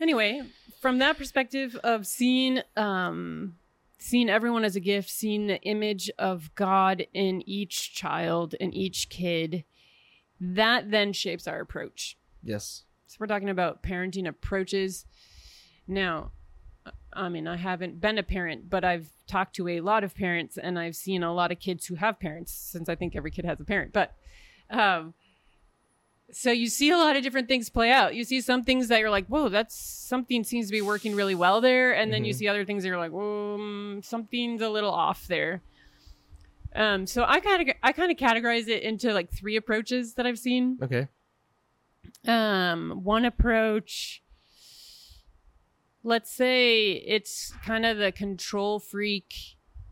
anyway, from that perspective of seeing um seeing everyone as a gift, seeing the image of God in each child and each kid, that then shapes our approach. Yes. So we're talking about parenting approaches. Now, I mean, I haven't been a parent, but I've talked to a lot of parents and I've seen a lot of kids who have parents since I think every kid has a parent. But um so you see a lot of different things play out. You see some things that you're like, "Whoa, that's something seems to be working really well there," and then you Mhm. see other things that you're like, "Whoa, something's a little off there." Um, so I kind of I kind of categorize it into like three approaches that I've seen. Okay. Um, one approach, let's say it's kind of the control freak,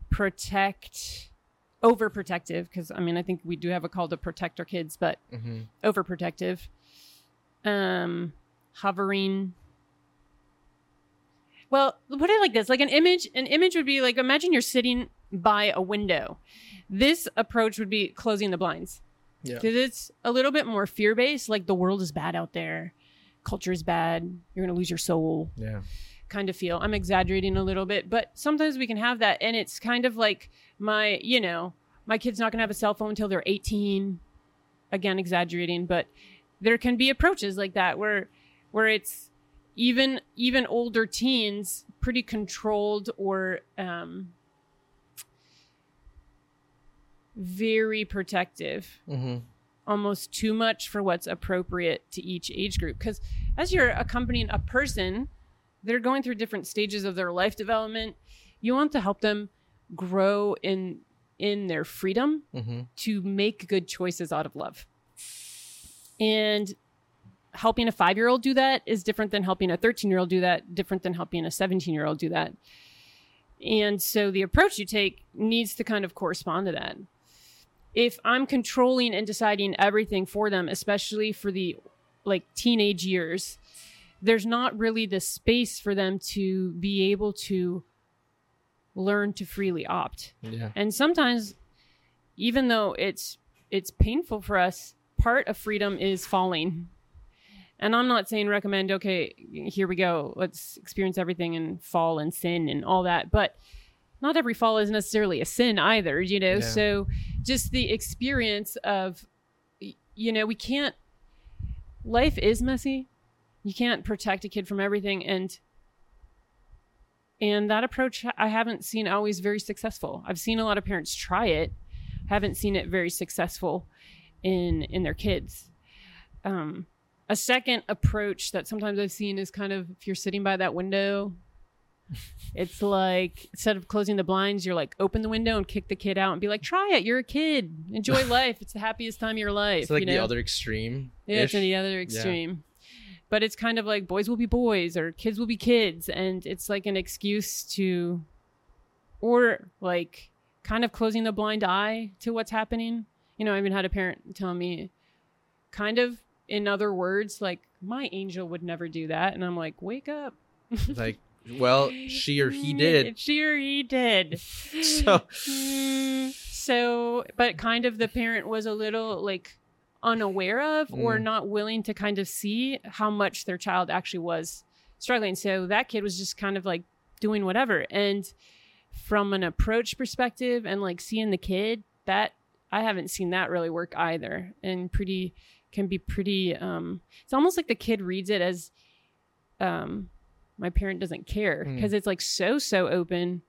protect, overprotective. Because I mean, I think we do have a call to protect our kids, but Mm-hmm. overprotective. Um, hovering. Well, put it like this: like an image. An image would be like imagine you're sitting by a window. This approach would be closing the blinds Yeah. because it's a little bit more fear based. Like the world is bad out there, culture is bad. You're gonna lose your soul Yeah. Kind of feel. I'm exaggerating a little bit, but sometimes we can have that. And it's kind of like my, you know, my kid's not going to have a cell phone until they're 18. Again, exaggerating, but there can be approaches like that where, where it's even, even older teens pretty controlled or, um, very protective Mm-hmm. almost too much for what's appropriate to each age group because as you're accompanying a person they're going through different stages of their life development. You want to help them grow in in their freedom Mm-hmm. to make good choices out of love. And helping a 5-year-old do that is different than helping a 13-year-old do that different than helping a 17-year-old do that. And so the approach you take needs to kind of correspond to that. If I'm controlling and deciding everything for them, especially for the like teenage years, there's not really the space for them to be able to learn to freely opt. Yeah. And sometimes even though it's it's painful for us, part of freedom is falling. And I'm not saying recommend okay, here we go, let's experience everything and fall and sin and all that, but not every fall is necessarily a sin either, you know. Yeah. So just the experience of you know, we can't life is messy. You can't protect a kid from everything and and that approach I haven't seen always very successful. I've seen a lot of parents try it, haven't seen it very successful in in their kids. Um a second approach that sometimes I've seen is kind of if you're sitting by that window, it's like instead of closing the blinds, you're like open the window and kick the kid out and be like, try it. You're a kid. Enjoy life. It's the happiest time of your life. It's like you the other extreme. Yeah, it's in the other extreme. But it's kind of like boys will be boys or kids will be kids. And it's like an excuse to, or like kind of closing the blind eye to what's happening. You know, I even had a parent tell me, kind of in other words, like, my angel would never do that. And I'm like, wake up. Like, well, she or he did. She or he did. So- so, but kind of the parent was a little like unaware of or Mm. not willing to kind of see how much their child actually was struggling. So that kid was just kind of like doing whatever. And from an approach perspective and like seeing the kid, that I haven't seen that really work either. And pretty can be pretty um it's almost like the kid reads it as um my parent doesn't care Mm. because it's like so so open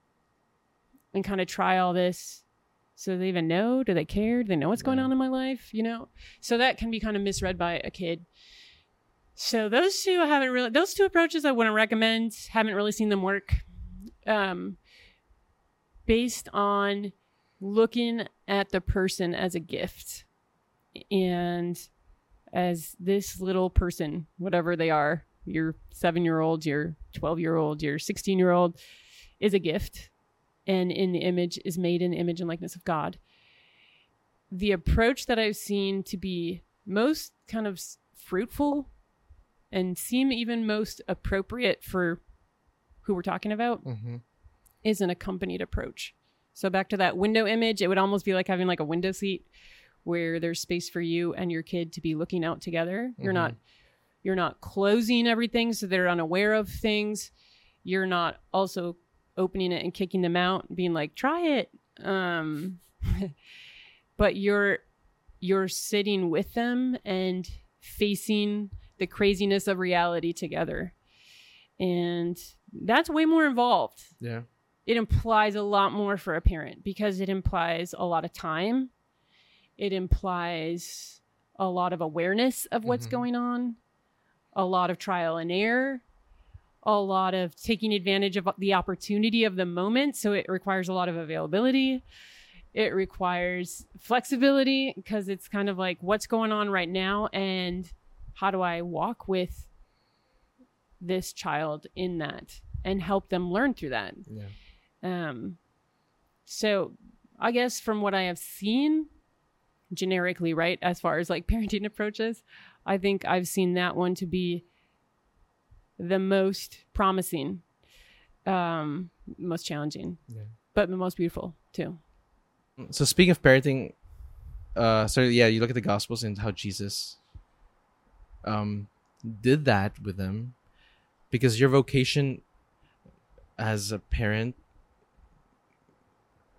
and kind of try all this so do they even know? Do they care? Do they know what's going on in my life you know? So that can be kind of misread by a kid. So those two i haven't really those two approaches i wouldn't recommend. Haven't really seen them work. Um based on looking at the person as a gift and as this little person whatever they are your seven year old your 12 year old your 16 year old is a gift and in the image is made in the image and likeness of God. The approach that I've seen to be most kind of fruitful and seem even most appropriate for who we're talking about Mm-hmm. is an accompanied approach. So back to that window image, it would almost be like having like a window seat where there's space for you and your kid to be looking out together. You're not You're not closing everything so they're unaware of things. You're not also opening it and kicking them out, being like, "Try it." Um, but you're you're sitting with them and facing the craziness of reality together. And that's way more involved. Yeah. It implies a lot more for a parent because it implies a lot of time. It implies a lot of awareness of what's Mhm. going on, a lot of trial and error, a lot of taking advantage of the opportunity of the moment. So it requires a lot of availability. It requires flexibility because it's kind of like what's going on right now and how do I walk with this child in that and help them learn through that. Yeah. Um, so I guess from what I have seen generically, right, as far as like parenting approaches, I think I've seen that one to be the most promising, um, most challenging, Yeah. but the most beautiful too. So speaking of parenting, uh, so yeah, you look at the Gospels and how Jesus, um, did that with them, because your vocation as a parent,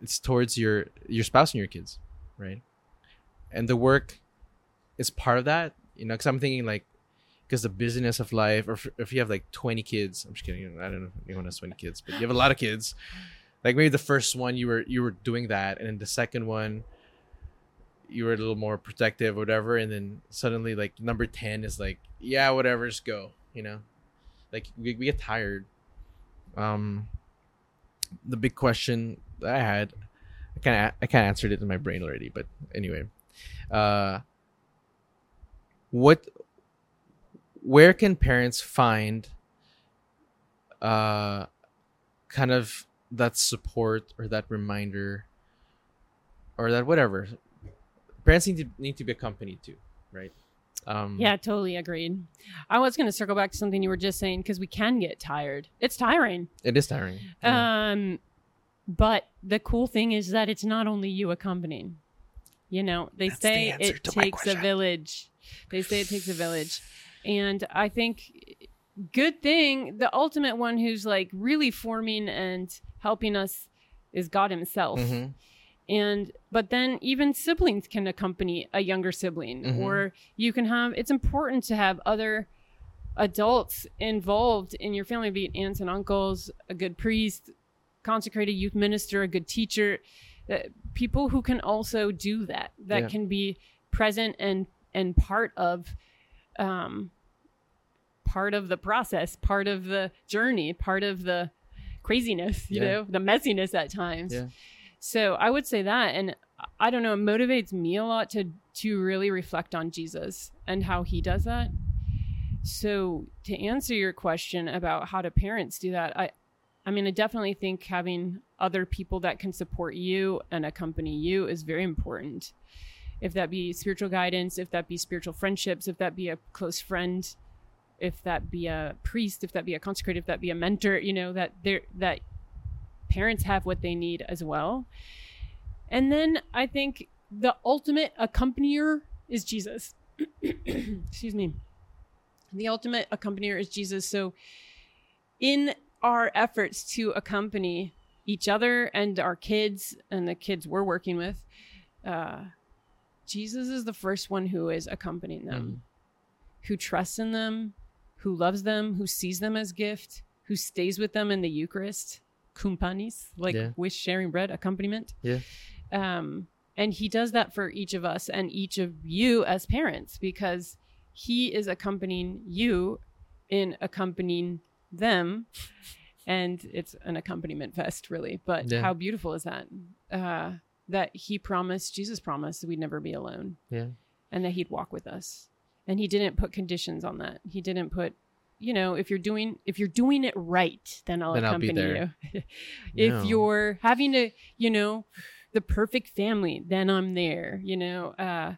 it's towards your your spouse and your kids, right? And the work is part of that, you know. Because I'm thinking like, because the busyness of life, or if, if you have like 20 kids, I'm just kidding. I don't know if anyone has 20 kids, but you have a lot of kids like maybe the first one you were you were doing that and then the second one you were a little more protective or whatever and then suddenly like number 10 is like yeah whatever just go you know like we, we get tired um the big question that i had i kind of i kind of answered it in my brain already but anyway uh what where can parents find uh kind of that support or that reminder or that whatever parents need to need to be accompanied too right um Yeah, totally agreed. I was going to circle back to something you were just saying because we can get tired. It's tiring. it is tiring Yeah. Um, but the cool thing is that it's not only you accompanying. You know, they That's say answer it to my takes a village. They say it takes a village. And I think good thing, the ultimate one who's like really forming and helping us is God himself. Mhm. And but then even siblings can accompany a younger sibling Mhm. or you can have it's important to have other adults involved in your family, be it aunts and uncles, a good priest, consecrated youth minister, a good teacher, uh, people who can also do that, that Yeah. can be present and and part of um part of the process, part of the journey, part of the craziness, you Yeah. know, the messiness at times. Yeah. So I would say that and I don't know, it motivates me a lot to to really reflect on Jesus and how he does that. So to answer your question about how do parents do that, I I mean I definitely think having other people that can support you and accompany you is very important. If that be spiritual guidance, if that be spiritual friendships, if that be a close friend, if that be a priest, if that be a consecrated, if that be a mentor, you know, that there that parents have what they need as well. And then I think the ultimate accompanier is Jesus. Excuse me. The ultimate accompanier is Jesus. So, in our efforts to accompany each other and our kids and the kids we're working with, uh, Jesus is the first one who is accompanying them, who trusts in them, who loves them, who sees them as gift, who stays with them in the Eucharist, kumpanis, like Yeah. with sharing bread, accompaniment. Yeah. Um, and he does that for each of us and each of you as parents because he is accompanying you in accompanying them. And it's an accompaniment fest, really. But Yeah. how beautiful is that? Uh, that he promised, Jesus promised that we'd never be alone yeah and that he'd walk with us. And he didn't put conditions on that. He didn't put, you know, if you're doing if you're doing it right, then I'll Then I'll accompany there. you. if No. you're having to, you know, the perfect family, then I'm there. You know, uh,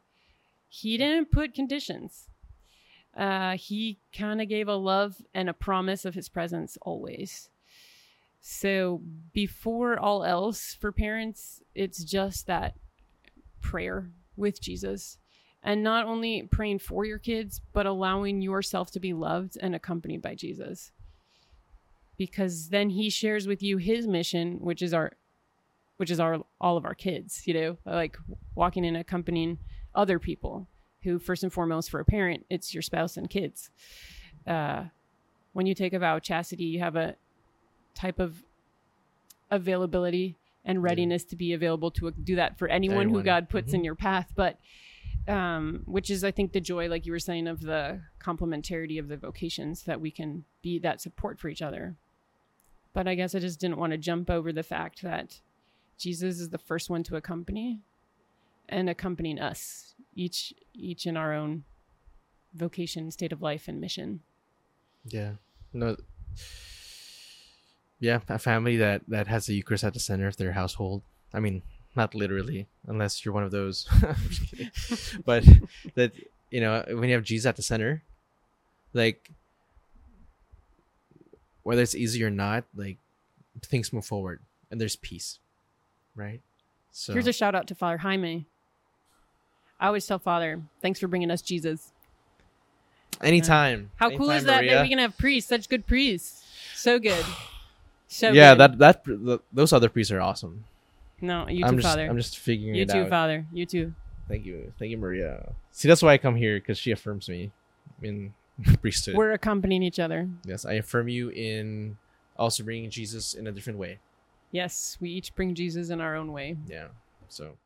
he didn't put conditions. Uh, he kind of gave a love and a promise of his presence always. So before all else for parents, it's just that prayer with Jesus and not only praying for your kids, but allowing yourself to be loved and accompanied by Jesus. Because then he shares with you his mission, which is our which is our all of our kids, you know, like walking and accompanying other people who first and foremost for a parent, it's your spouse and kids. Uh, when you take a vow of chastity, you have a type of availability and readiness to be available to do that for anyone, Anyone. who God puts Mhm. in your path. But um, which is, I think, the joy, like you were saying, of the complementarity of the vocations that we can be that support for each other. But I guess I just didn't want to jump over the fact that Jesus is the first one to accompany and accompanying us, each each in our own vocation, state of life, and mission. Yeah. No. Yeah, a family that that has the Eucharist at the center of their household. I mean, not literally, unless you're one of those. I'm just kidding. but that you know, when you have Jesus at the center, like whether it's easy or not, like things move forward and there's peace, right? So Here's a shout out to Father Jaime. I always tell Father, thanks for bringing us Jesus. anytime. How cool is that Maria. that we can have priests, such good priests? So good. So yeah, good. that that th- those other priests are awesome. No, you I'm too, just Father. I'm just figuring you it too, out. Father. You too. Thank you, thank you, Maria. See, that's why I come here because she affirms me in priesthood. We're accompanying each other. yes, I affirm you in also bringing Jesus in a different way. Yes, we each bring Jesus in our own way. Yeah. So